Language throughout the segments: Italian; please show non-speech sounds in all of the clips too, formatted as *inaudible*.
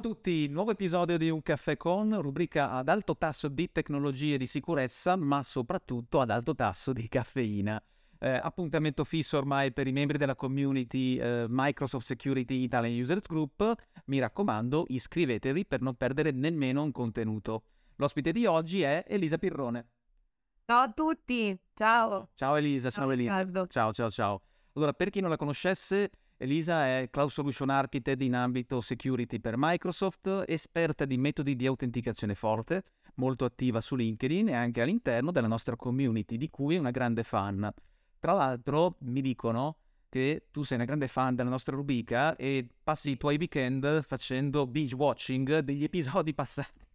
Ciao a tutti, nuovo episodio di Un caffè con, rubrica ad alto tasso di tecnologie di sicurezza, ma soprattutto ad alto tasso di caffeina. Eh, appuntamento fisso ormai per i membri della community eh, Microsoft Security Italian Users Group. Mi raccomando, iscrivetevi per non perdere nemmeno un contenuto. L'ospite di oggi è Elisa Pirrone. Ciao a tutti, ciao. Ciao Elisa, ciao, Ciao, Elisa. Riccardo. Ciao, ciao, ciao. Allora, per chi non la conoscesse, Elisa è Cloud Solution Architect in ambito security per Microsoft, esperta di metodi di autenticazione forte, molto attiva su LinkedIn e anche all'interno della nostra community, di cui è una grande fan. Tra l'altro, mi dicono che tu sei una grande fan della nostra rubrica e passi i tuoi weekend facendo binge watching degli episodi passati.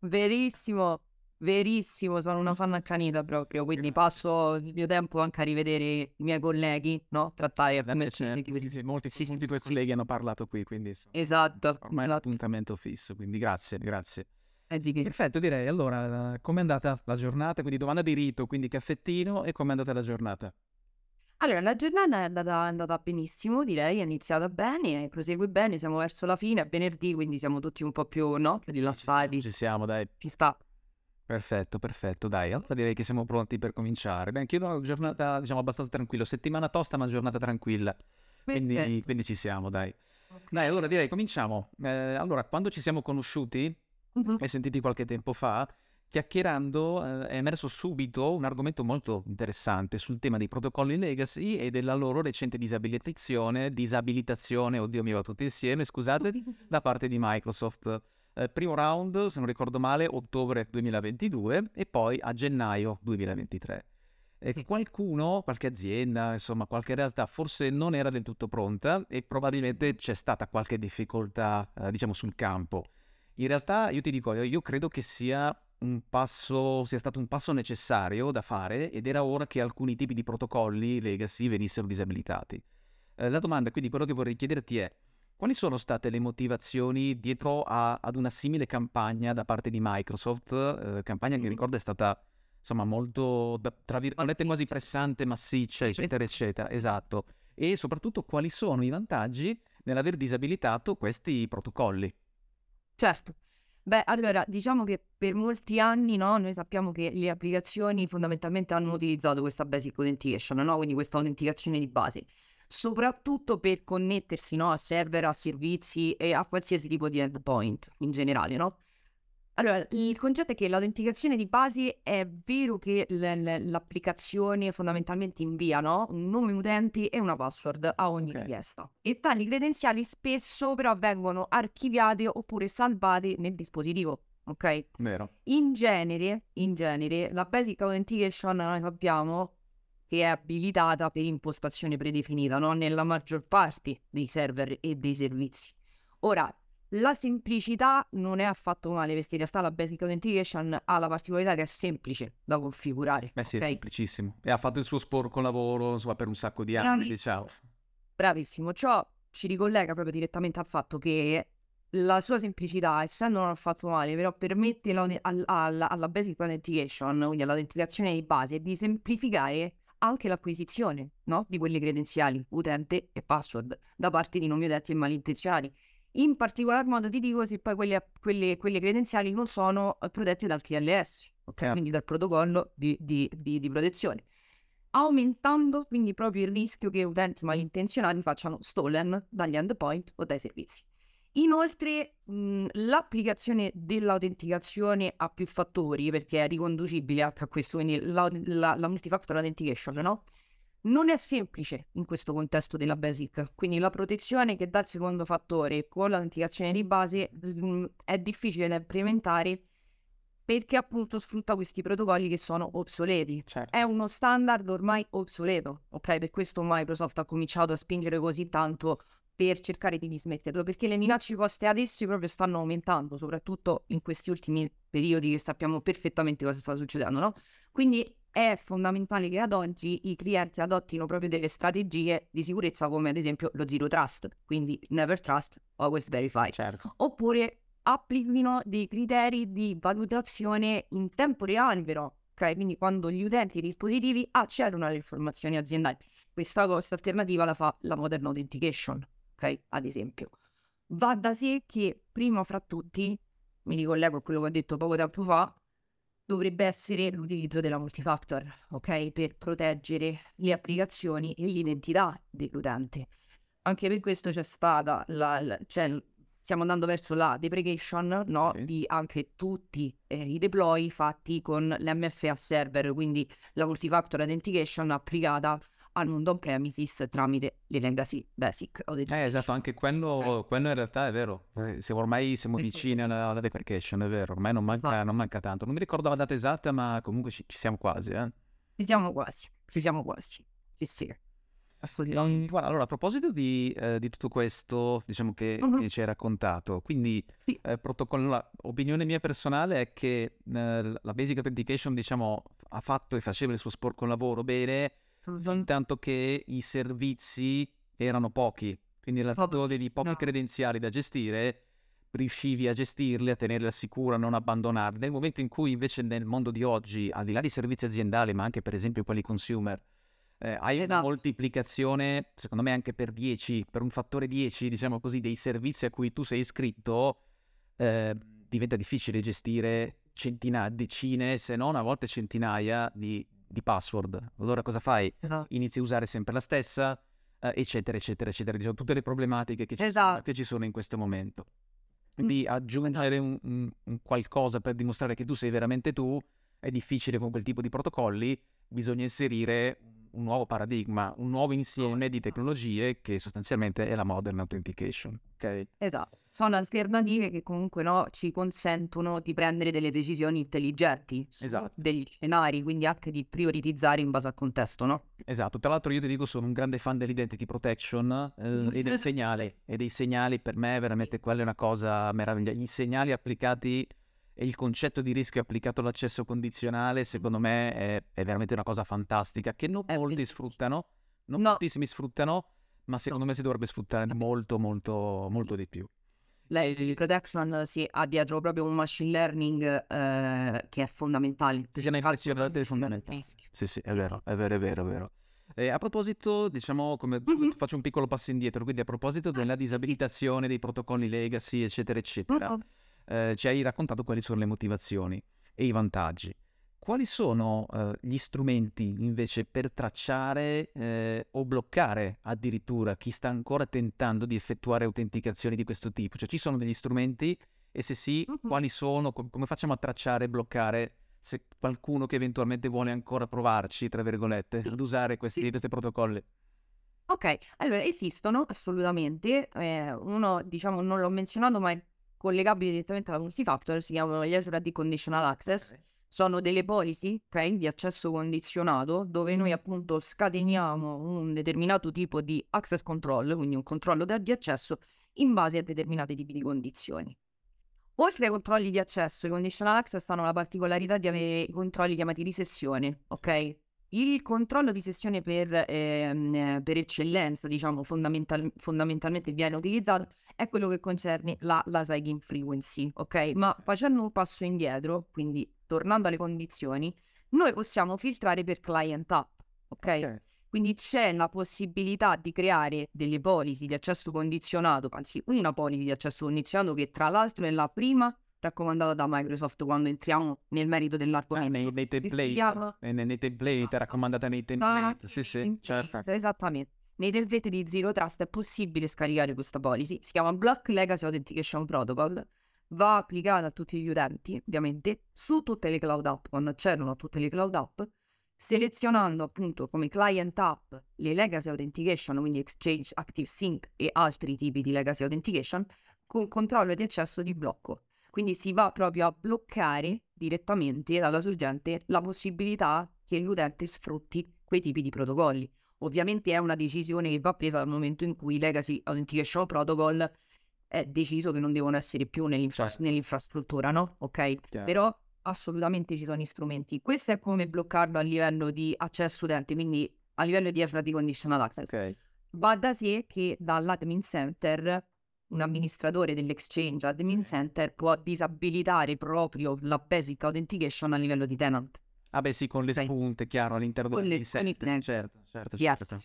Verissimo, verissimo, sono una fan accanita proprio, quindi passo il mio tempo anche a rivedere i miei colleghi, no? Trattare argomenti certo, di- sì, sì, molti, Sì, molti tuoi colleghi hanno parlato qui, quindi Esatto, ormai è un esatto. appuntamento fisso, quindi grazie, grazie. Perfetto, direi. Allora, com'è andata la giornata? Quindi domanda di rito, quindi caffettino e com'è andata la giornata? Allora, la giornata è andata, è andata benissimo, direi, è iniziata bene, e prosegue bene, siamo verso la fine, è venerdì, quindi siamo tutti un po' più, no? Rilassati, Ci siamo, dai. ci sta. Perfetto, perfetto, dai. Allora direi che siamo pronti per cominciare. Beh, anch'io ho una giornata, diciamo, abbastanza tranquilla. Settimana tosta, ma giornata tranquilla. Quindi, quindi ci siamo, dai. Ok. Dai, allora direi cominciamo. Eh, allora, quando ci siamo conosciuti, Mhm. e sentiti qualche tempo fa, chiacchierando eh, è emerso subito un argomento molto interessante sul tema dei protocolli legacy e della loro recente disabilitazione, disabilitazione, oddio mi va tutto insieme, scusate, *laughs* da parte di Microsoft. Eh, primo round, se non ricordo male, ottobre 2022 e poi a gennaio 2023. E qualcuno, qualche azienda, insomma, qualche realtà forse non era del tutto pronta e probabilmente c'è stata qualche difficoltà, eh, diciamo, sul campo. In realtà io ti dico, io- io credo che sia un passo, sia stato un passo necessario da fare ed era ora che alcuni tipi di protocolli legacy venissero disabilitati. Eh, la domanda quindi quello che vorrei chiederti è quali sono state le motivazioni dietro a- ad una simile campagna da parte di Microsoft, eh, campagna che Mm. ricordo è stata insomma molto, da- tra virgolette, quasi pressante, massiccia, eccetera, eccetera, esatto. E soprattutto quali sono i vantaggi nell'aver disabilitato questi protocolli. Certo. Beh, allora, diciamo che per molti anni, no, noi sappiamo che le applicazioni fondamentalmente hanno utilizzato questa basic authentication, no? Quindi questa autenticazione di base, soprattutto per connettersi, no, a server, a servizi e a qualsiasi tipo di endpoint in generale, no? Allora, il concetto è che l'autenticazione di base è vero che l- l'applicazione fondamentalmente invia, no? Un nome utente e una password a ogni Ok. richiesta. E tali credenziali spesso però vengono archiviate oppure salvate nel dispositivo, ok? Vero? In genere, in genere, la Basic Authentication noi sappiamo che è abilitata per impostazione predefinita, no? Nella maggior parte dei server e dei servizi. Ora, la semplicità non è affatto male perché in realtà la Basic Authentication ha la particolarità che è semplice da configurare, Beh sì, è ok? semplicissimo. E ha fatto il suo sporco lavoro, insomma, per un sacco di anni, Bravi- diciamo. Bravissimo, ciò ci ricollega proprio direttamente al fatto che la sua semplicità, essendo non affatto male, però permette la- al- alla, alla Basic Authentication, quindi all'autenticazione di base, di semplificare anche l'acquisizione no? di quelle credenziali, utente e password, da parte di nomi utenti e malintenzionati. In particolar modo ti dico se poi quelle, quelle- quelle credenziali non sono eh, protette dal TLS, ok? Chiaro. Quindi dal protocollo di, di- di- di protezione aumentando quindi proprio il rischio che utenti malintenzionati facciano stolen dagli endpoint o dai servizi. Inoltre, mh, l'applicazione dell'autenticazione a più fattori, perché è riconducibile anche a questo, quindi la, la- la multifactor authentication, no? Non è semplice in questo contesto della basic, quindi la protezione che dà il secondo fattore con l'autenticazione di base mh, è difficile da implementare perché appunto sfrutta questi protocolli che sono obsoleti. Certo. È uno standard ormai obsoleto, ok? Per questo Microsoft ha cominciato a spingere così tanto per cercare di dismetterlo, perché le minacce poste ad essi proprio stanno aumentando, soprattutto in questi ultimi periodi che sappiamo perfettamente cosa sta succedendo, no? Quindi è fondamentale che ad oggi i clienti adottino proprio delle strategie di sicurezza come ad esempio lo zero trust, quindi never trust, always verify Certo. oppure applichino dei criteri di valutazione in tempo reale però, ok? Quindi quando gli utenti e i dispositivi accedono alle informazioni aziendali. Questa, questa alternativa la fa la Modern Authentication, ok? Ad esempio. Va da sé che prima fra tutti, mi ricollego a quello che ho detto poco tempo fa, dovrebbe essere l'utilizzo della multifactor, ok? Per proteggere le applicazioni e l'identità dell'utente. Anche per questo c'è stata la, la cioè, stiamo andando verso la deprecation no? sì. di anche tutti eh, i deploy fatti con l'MFA server, quindi la multifactor authentication applicata al mondo on-premises tramite le legacy basic. Eh, esatto, anche quello, quello, in realtà è vero. Eh, siamo ormai siamo vicini alla, alla, deprecation, è vero. Ormai non manca, esatto. non manca, tanto. Non mi ricordo la data esatta, ma comunque ci, ci siamo quasi. Eh. Ci siamo quasi, ci siamo quasi. Sì, sì. Assolutamente. Guarda, allora a proposito di, eh, di tutto questo, diciamo che, uh-huh. che ci hai raccontato, quindi sì. eh, protocollo, la opinione mia personale è che eh, la Basic Authentication, diciamo, ha fatto e faceva il suo sporco lavoro bene, tanto che i servizi erano pochi, quindi in realtà tu avevi pochi no. credenziali da gestire, riuscivi a gestirli, a tenerli al sicuro, a non abbandonarli. Nel momento in cui invece nel mondo di oggi, al di là di servizi aziendali, ma anche per esempio quelli consumer, eh, hai esatto. una moltiplicazione, secondo me anche per 10, per un fattore 10, diciamo così, dei servizi a cui tu sei iscritto, eh, diventa difficile gestire centinaia, decine, se non a volte centinaia di, di password. Allora cosa fai? Esatto. Inizi a usare sempre la stessa, eh, eccetera, eccetera, eccetera. Diciamo, tutte le problematiche che ci, esatto. sono, che ci sono in questo momento. Quindi mm. aggiungere un, un, un qualcosa per dimostrare che tu sei veramente tu è difficile con quel tipo di protocolli, bisogna inserire un nuovo paradigma, un nuovo insieme di tecnologie che sostanzialmente è la modern authentication. Okay? Esatto, sono alternative che comunque no, ci consentono di prendere delle decisioni intelligenti esatto. degli scenari, quindi anche di prioritizzare in base al contesto, no? Esatto, tra l'altro io ti dico sono un grande fan dell'identity protection eh, e del *laughs* segnale, e dei segnali per me veramente quella è una cosa meravigliosa, i segnali applicati e il concetto di rischio applicato all'accesso condizionale, secondo me, è, è veramente una cosa fantastica che non è molti bellissimo. sfruttano, non no. moltissimi sfruttano, ma secondo no. me si dovrebbe sfruttare molto, molto, molto di più. L'identity protection si ha dietro proprio un machine learning eh, che è fondamentale. Che sia è fondamentale. Sì, sì, è vero, è vero, è vero, è vero. E a proposito, diciamo, come mm-hmm. faccio un piccolo passo indietro, quindi a proposito della disabilitazione dei protocolli legacy, eccetera, eccetera. Mm-hmm eh, ci hai raccontato quali sono le motivazioni e i vantaggi. Quali sono eh, gli strumenti invece per tracciare eh, o bloccare addirittura chi sta ancora tentando di effettuare autenticazioni di questo tipo? Cioè ci sono degli strumenti e se sì, uh-huh. quali sono? Com- come facciamo a tracciare e bloccare se qualcuno che eventualmente vuole ancora provarci, tra virgolette, ad usare questi, sì. questi protocolli? Ok, allora esistono assolutamente. Eh, uno, diciamo, non l'ho menzionato, ma è collegabili direttamente alla multifactor si chiamano gli SRD Conditional Access. Okay. Sono delle policy okay, di accesso condizionato dove noi appunto scateniamo un determinato tipo di access control, quindi un controllo di accesso in base a determinati tipi di condizioni. Oltre ai controlli di accesso, i conditional access hanno la particolarità di avere i controlli chiamati di sessione, ok? Il controllo di sessione per, ehm, per eccellenza, diciamo, fondamental- fondamentalmente viene utilizzato è quello che concerne la, la Saigin frequency, ok? Ma facendo un passo indietro, quindi tornando alle condizioni, noi possiamo filtrare per client app, ok? okay. Quindi c'è la possibilità di creare delle policy di accesso condizionato, anzi una policy di accesso condizionato che tra l'altro è la prima raccomandata da Microsoft quando entriamo nel merito dell'argomento. Ah, nei, nei template, chiama... nei, nei, template, raccomandata nei template, ah, sì sì, certo. Esattamente. Nei template di Zero Trust è possibile scaricare questa policy, si chiama Block Legacy Authentication Protocol, va applicata a tutti gli utenti, ovviamente, su tutte le cloud app, quando accedono a tutte le cloud app, selezionando appunto come client app le legacy authentication, quindi Exchange, ActiveSync e altri tipi di legacy authentication, con controllo di accesso di blocco. Quindi si va proprio a bloccare direttamente dalla sorgente la possibilità che l'utente sfrutti quei tipi di protocolli. Ovviamente è una decisione che va presa dal momento in cui Legacy Authentication Protocol è deciso che non devono essere più nell'infra- certo. nell'infrastruttura, no? Ok? Chiaro. Però assolutamente ci sono gli strumenti. Questo è come bloccarlo a livello di accesso utente, quindi a livello di FRT Conditional Access. Okay. Va da sé che dall'admin center un amministratore dell'exchange admin center può disabilitare proprio la basic authentication a livello di tenant. Ah beh sì, con le spunte, chiaro, all'interno del set. Certo, certo, yes. certo.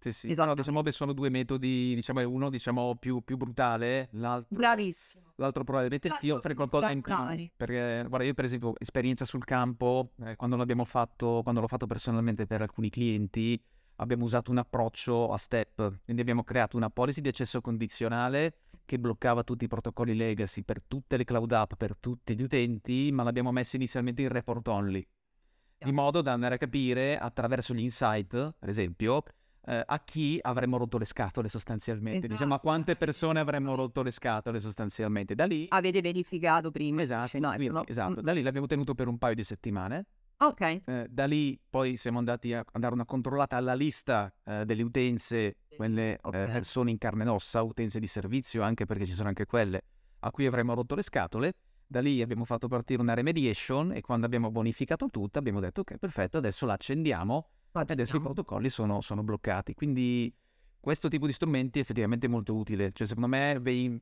Sì, sì. No, no, diciamo che sono due metodi, diciamo, uno diciamo più, più brutale, l'altro, Bravissimo. l'altro probabilmente io farei qualcosa in più. Perché, guarda, io per esempio, esperienza sul campo, eh, quando l'abbiamo fatto, quando l'ho fatto personalmente per alcuni clienti, abbiamo usato un approccio a step, quindi abbiamo creato una policy di accesso condizionale che bloccava tutti i protocolli legacy per tutte le cloud app, per tutti gli utenti, ma l'abbiamo messa inizialmente in report only, di modo da andare a capire attraverso gli insight, per esempio, eh, a chi avremmo rotto le scatole sostanzialmente, diciamo a Esatto. quante persone avremmo rotto le scatole sostanzialmente. Da lì, Avete verificato prima esatto, quindi- no? esatto, da lì l'abbiamo tenuto per un paio di settimane. Ok. Eh, da lì poi siamo andati a, a dare una controllata alla lista eh, delle utenze, quelle eh, Ok. persone in carne ed ossa, utenze di servizio, anche perché ci sono anche quelle a cui avremmo rotto le scatole. Da lì abbiamo fatto partire una remediation e quando abbiamo bonificato tutto abbiamo detto ok, perfetto, adesso la accendiamo adesso i Facciamo. protocolli sono, sono bloccati. Quindi questo tipo di strumenti è effettivamente molto utile. Cioè, secondo me, vei-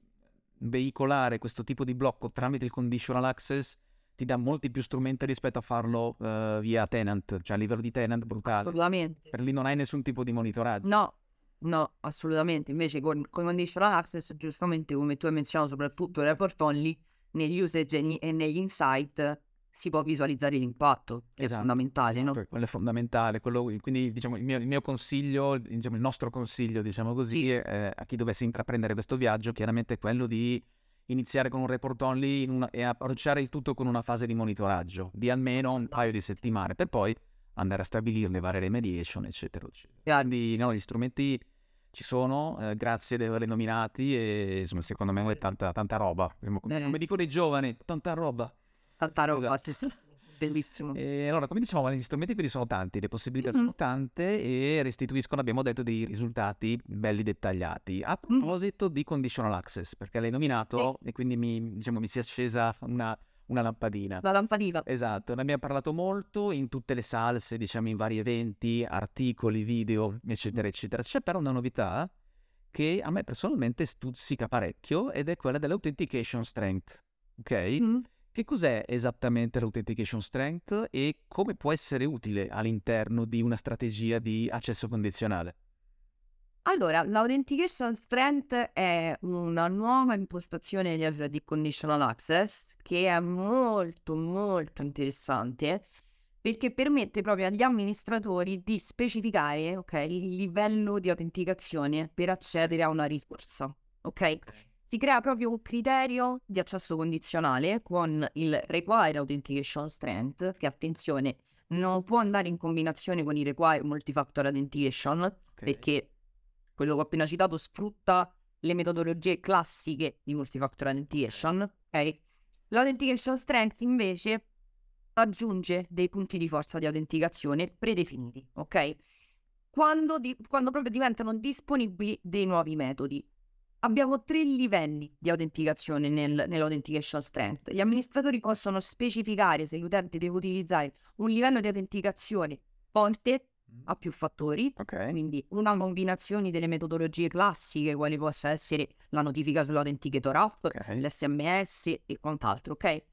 veicolare questo tipo di blocco tramite il conditional access ti dà molti più strumenti rispetto a farlo eh, via tenant, cioè a livello di tenant brutale. Assolutamente. Per lì non hai nessun tipo di monitoraggio. No, no, assolutamente. Invece con, con conditional access, giustamente come tu hai menzionato, soprattutto report only, negli usage e negli insight si può visualizzare l'impatto, che è Esatto, fondamentale, no? Esatto, quello è fondamentale. quello- quindi, diciamo, il mio, il mio consiglio, diciamo, il nostro consiglio, diciamo così, Sì. eh, a chi dovesse intraprendere questo viaggio, chiaramente è quello di iniziare con un report only una- e approcciare il tutto con una fase di monitoraggio di almeno un paio di settimane, per poi andare a stabilirne varie remediation, eccetera, eccetera. Quindi, no, gli strumenti ci sono, eh, grazie di averli nominati e insomma, secondo me è tanta, tanta roba. Come, come dicono i giovani, tanta roba. Tanta roba, Esatto. sì, sì. Bellissimo. E allora, come dicevamo, gli strumenti quindi sono tanti, le possibilità Mhm. sono tante e restituiscono, abbiamo detto, dei risultati belli dettagliati. A Mm. proposito di conditional access, perché l'hai nominato e quindi mi, diciamo, mi si è accesa una, una lampadina. La lampadina. Esatto, ne abbiamo parlato molto in tutte le salse, diciamo in vari eventi, articoli, video, eccetera, eccetera. C'è però una novità che a me personalmente stuzzica parecchio ed è quella dell'authentication strength. Ok? Mm. Che cos'è esattamente l'authentication strength e come può essere utile all'interno di una strategia di accesso condizionale? Allora, l'Authentication Strength è una nuova impostazione degli Azure AD Conditional Access che è molto molto interessante perché permette proprio agli amministratori di specificare ok, il livello di autenticazione per accedere a una risorsa. Ok? Si crea proprio un criterio di accesso condizionale con il Require Authentication Strength, che attenzione, non può andare in combinazione con il Require Multifactor Authentication, Ok. perché quello che ho appena citato sfrutta le metodologie classiche di multifactor authentication, ok? L'authentication strength invece aggiunge dei punti di forza di autenticazione predefiniti, ok? Quando, di- quando proprio diventano disponibili dei nuovi metodi. Abbiamo tre livelli di autenticazione nel- nell'authentication strength. Gli amministratori possono specificare se l'utente deve utilizzare un livello di autenticazione forte a più fattori, Ok. quindi una combinazione delle metodologie classiche, quali possa essere la notifica sull'Authenticator app, Ok. l'SMS e quant'altro, ok?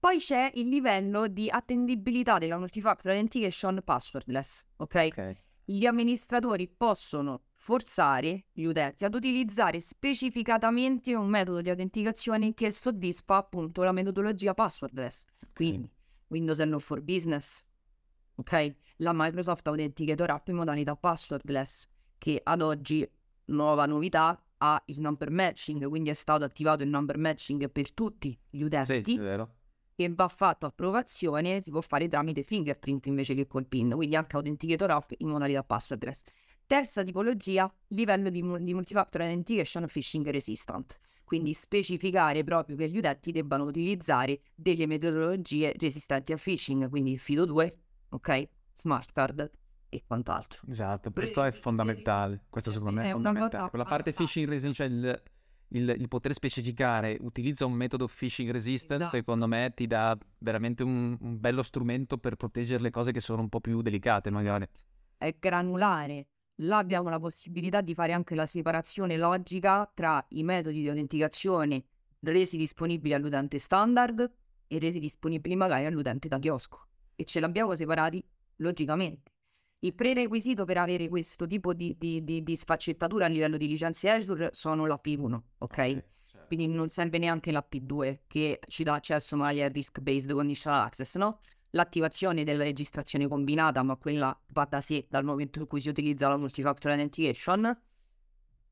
Poi c'è il livello di attendibilità della multifactor authentication passwordless, ok? Ok. Gli amministratori possono forzare gli utenti ad utilizzare specificatamente un metodo di autenticazione che soddisfa appunto la metodologia passwordless. Quindi Windows Hello for Business, ok? La Microsoft Authenticator App in modalità passwordless, che ad oggi, nuova novità, ha il number matching, quindi è stato attivato il number matching per tutti gli Sì, utenti è vero. che va fatto approvazione, si può fare tramite fingerprint invece che col PIN, quindi anche Authenticator App in modalità passwordless. Terza tipologia, livello di, di multifactor authentication phishing resistant, quindi specificare proprio che gli utenti debbano utilizzare delle metodologie resistenti al phishing, quindi FIDO2, ok, smart card e quant'altro. Esatto, questo è fondamentale. Questo secondo me è, È fondamentale. Quella parte phishing resistant, cioè il, il- il poter specificare, utilizza un metodo phishing resistant, Esatto. secondo me ti dà veramente un, un bello strumento per proteggere le cose che sono un po' più delicate, magari. è granulare. Là abbiamo la possibilità di fare anche la separazione logica tra i metodi di autenticazione resi disponibili all'utente standard e resi disponibili magari all'utente da chiosco. E ce l'abbiamo separati logicamente. Il prerequisito per avere questo tipo di, di- di- di sfaccettatura a livello di licenze Azure sono la P1, ok? certo. Quindi non serve neanche la P2 che ci dà accesso magari al risk-based conditional access, no? L'attivazione della registrazione combinata, ma quella va da sé dal momento in cui si utilizza la multifactor authentication.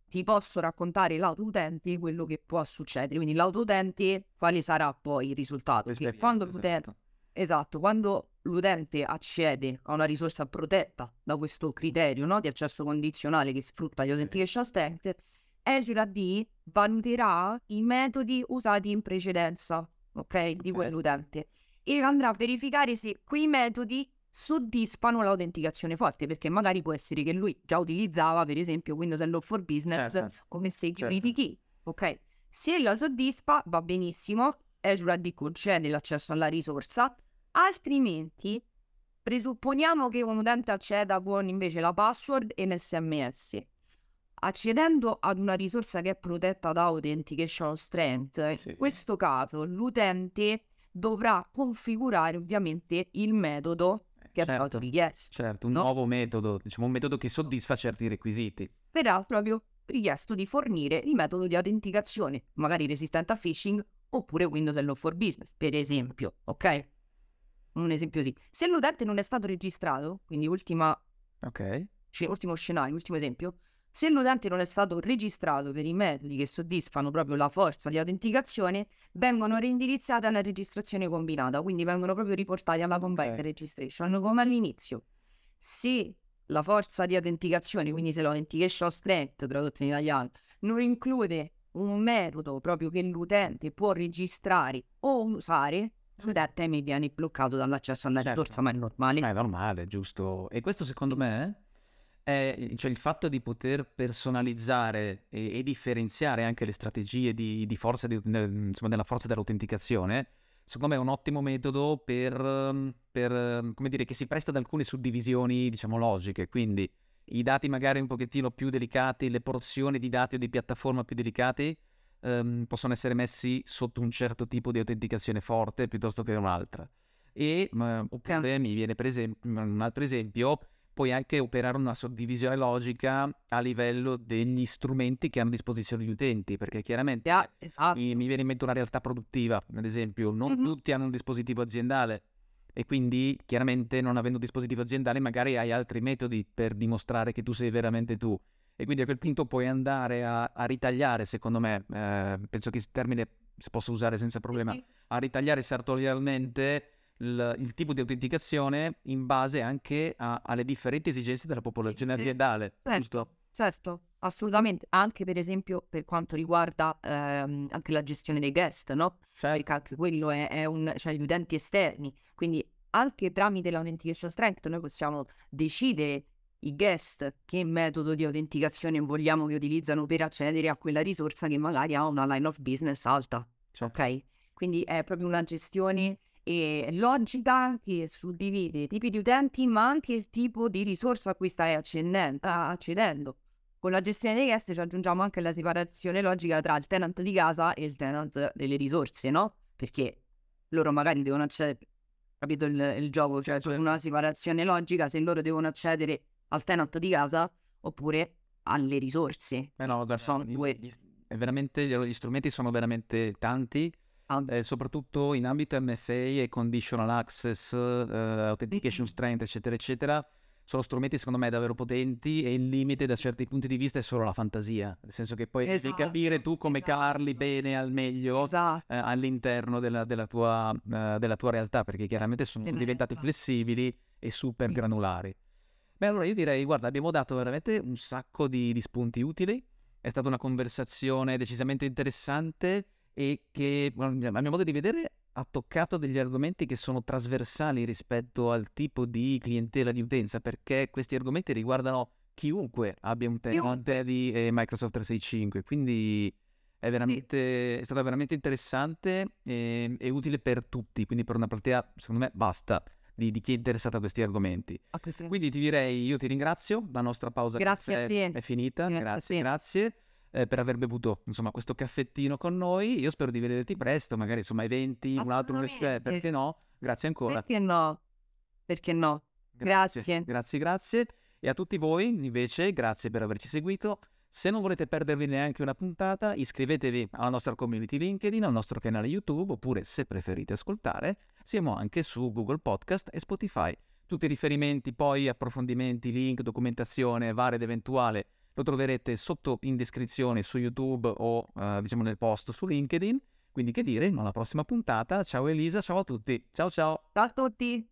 Ti posso raccontare lato utente quello che può succedere. Quindi lato utente, quale sarà poi il risultato? Che quando l'utente, esatto. esatto, quando l'utente accede a una risorsa protetta da questo criterio no, di accesso condizionale che sfrutta gli authentication strength, AD valuterà i metodi usati in precedenza, ok, di Ok. quell'utente e andrà a verificare se quei metodi soddisfano l'autenticazione forte, perché magari può essere che lui già utilizzava, per esempio, Windows Hello for Business Certo. come security Certo. key, ok? Se la soddisfa va benissimo, Azure AD concede l'accesso alla risorsa, altrimenti presupponiamo che un utente acceda con invece la password e l'SMS. Accedendo ad una risorsa che è protetta da Authentication Strength, Sì. in questo caso l'utente dovrà configurare ovviamente il metodo che è Certo. stato richiesto. Certo, un no? nuovo metodo, diciamo un metodo che soddisfa certi requisiti. Verrà proprio richiesto di fornire il metodo di autenticazione, magari resistente a phishing oppure Windows Hello for Business, per esempio, ok? Un esempio sì. Se l'utente non è stato registrato, quindi ultima Ok. sce- ultimo scenario, ultimo esempio, se l'utente non è stato registrato per i metodi che soddisfano proprio la forza di autenticazione, vengono reindirizzati alla registrazione combinata, quindi vengono proprio riportati alla combined Ok. registration come all'inizio. Se la forza di autenticazione, quindi se l'authentication strength, tradotto in italiano, non include un metodo proprio che l'utente può registrare o usare, l'utente mi viene bloccato dall'accesso alla Certo. risorsa, ma è normale. Ma è normale, giusto? E questo secondo me è cioè il fatto di poter personalizzare e, e differenziare anche le strategie di, di forza di- insomma, della forza dell'autenticazione, secondo me è un ottimo metodo per, ehm, per, ehm, come dire, che si presta ad alcune suddivisioni, diciamo, logiche. Quindi i dati magari un pochettino più delicati, le porzioni di dati o di piattaforma più delicati ehm, possono essere messi sotto un certo tipo di autenticazione forte piuttosto che un'altra. E ma- oppure mi viene per esempio un altro esempio, puoi anche operare una suddivisione logica a livello degli strumenti che hanno a disposizione gli utenti, perché chiaramente Ah, esatto. mi, mi viene in mente una realtà produttiva, ad esempio, non Mhm. tutti hanno un dispositivo aziendale e quindi chiaramente non avendo un dispositivo aziendale magari hai altri metodi per dimostrare che tu sei veramente tu e quindi a quel punto puoi andare a, a ritagliare, secondo me, eh, penso che il termine si possa usare senza problema, Sì, a ritagliare sartorialmente il, il tipo di autenticazione in base anche a- alle differenti esigenze della popolazione aziendale, certo. giusto? Certo, assolutamente, anche per esempio per quanto riguarda ehm, anche la gestione dei guest, no? Cioè, Perché anche quello è, è un, cioè gli utenti esterni, quindi anche tramite l'authentication strength noi possiamo decidere i guest che metodo di autenticazione vogliamo che utilizzano per accedere a quella risorsa che magari ha una line of business alta, cioè, ok? Quindi è proprio una gestione eh, logica che suddivide i tipi di utenti, ma anche il tipo di risorsa a cui stai accedendo. accedendo. Con la gestione dei guest ci aggiungiamo anche la separazione logica tra il tenant di casa e il tenant delle risorse, no? Perché loro magari devono accedere, capito il, il gioco, cioè c'è una separazione logica se loro devono accedere al tenant di casa oppure alle risorse. eh no, Sono due. veramente, gli strumenti sono veramente tanti, Ah, eh, soprattutto in ambito MFA e conditional access, eh, authentication strength, eccetera, eccetera. Sono strumenti secondo me davvero potenti e il limite da certi punti di vista è solo la fantasia, nel senso che poi devi Esatto, capire tu come calarli esatto. bene al meglio Esatto. eh, all'interno della, della tua, eh, della tua realtà, perché chiaramente sono diventati realtà. flessibili e super Sì. granulari. Beh, allora io direi, guarda, abbiamo dato veramente un sacco di, di spunti utili, è stata una conversazione decisamente interessante e che, a mio modo di vedere, ha toccato degli argomenti che sono trasversali rispetto al tipo di clientela di utenza, perché questi argomenti riguardano chiunque abbia un tenant Chiunque. di eh, Microsoft 365, quindi è, veramente, è stata veramente interessante e, e utile per tutti, quindi per una platea, secondo me, basta di, di chi è interessato a questi argomenti. A questo- Quindi ti direi, io ti ringrazio, la nostra pausa Grazie te. è finita, Grazie grazie, te. grazie eh, per aver bevuto insomma questo caffettino con noi, io spero di vederti presto, magari insomma eventi, un altro, Assolutamente. perché no? Grazie ancora. Perché no? Perché no? Grazie. Grazie, grazie. E a tutti voi, invece, grazie per averci seguito. Se non volete perdervi neanche una puntata, iscrivetevi alla nostra community LinkedIn, al nostro canale YouTube, oppure se preferite ascoltare, siamo anche su Google Podcast e Spotify. Tutti i riferimenti, poi approfondimenti, link, documentazione varia ed eventuale lo troverete sotto in descrizione su YouTube o eh, diciamo nel post su LinkedIn. Quindi che dire, alla prossima puntata. Ciao Elisa, ciao a tutti. Ciao ciao. Ciao a tutti.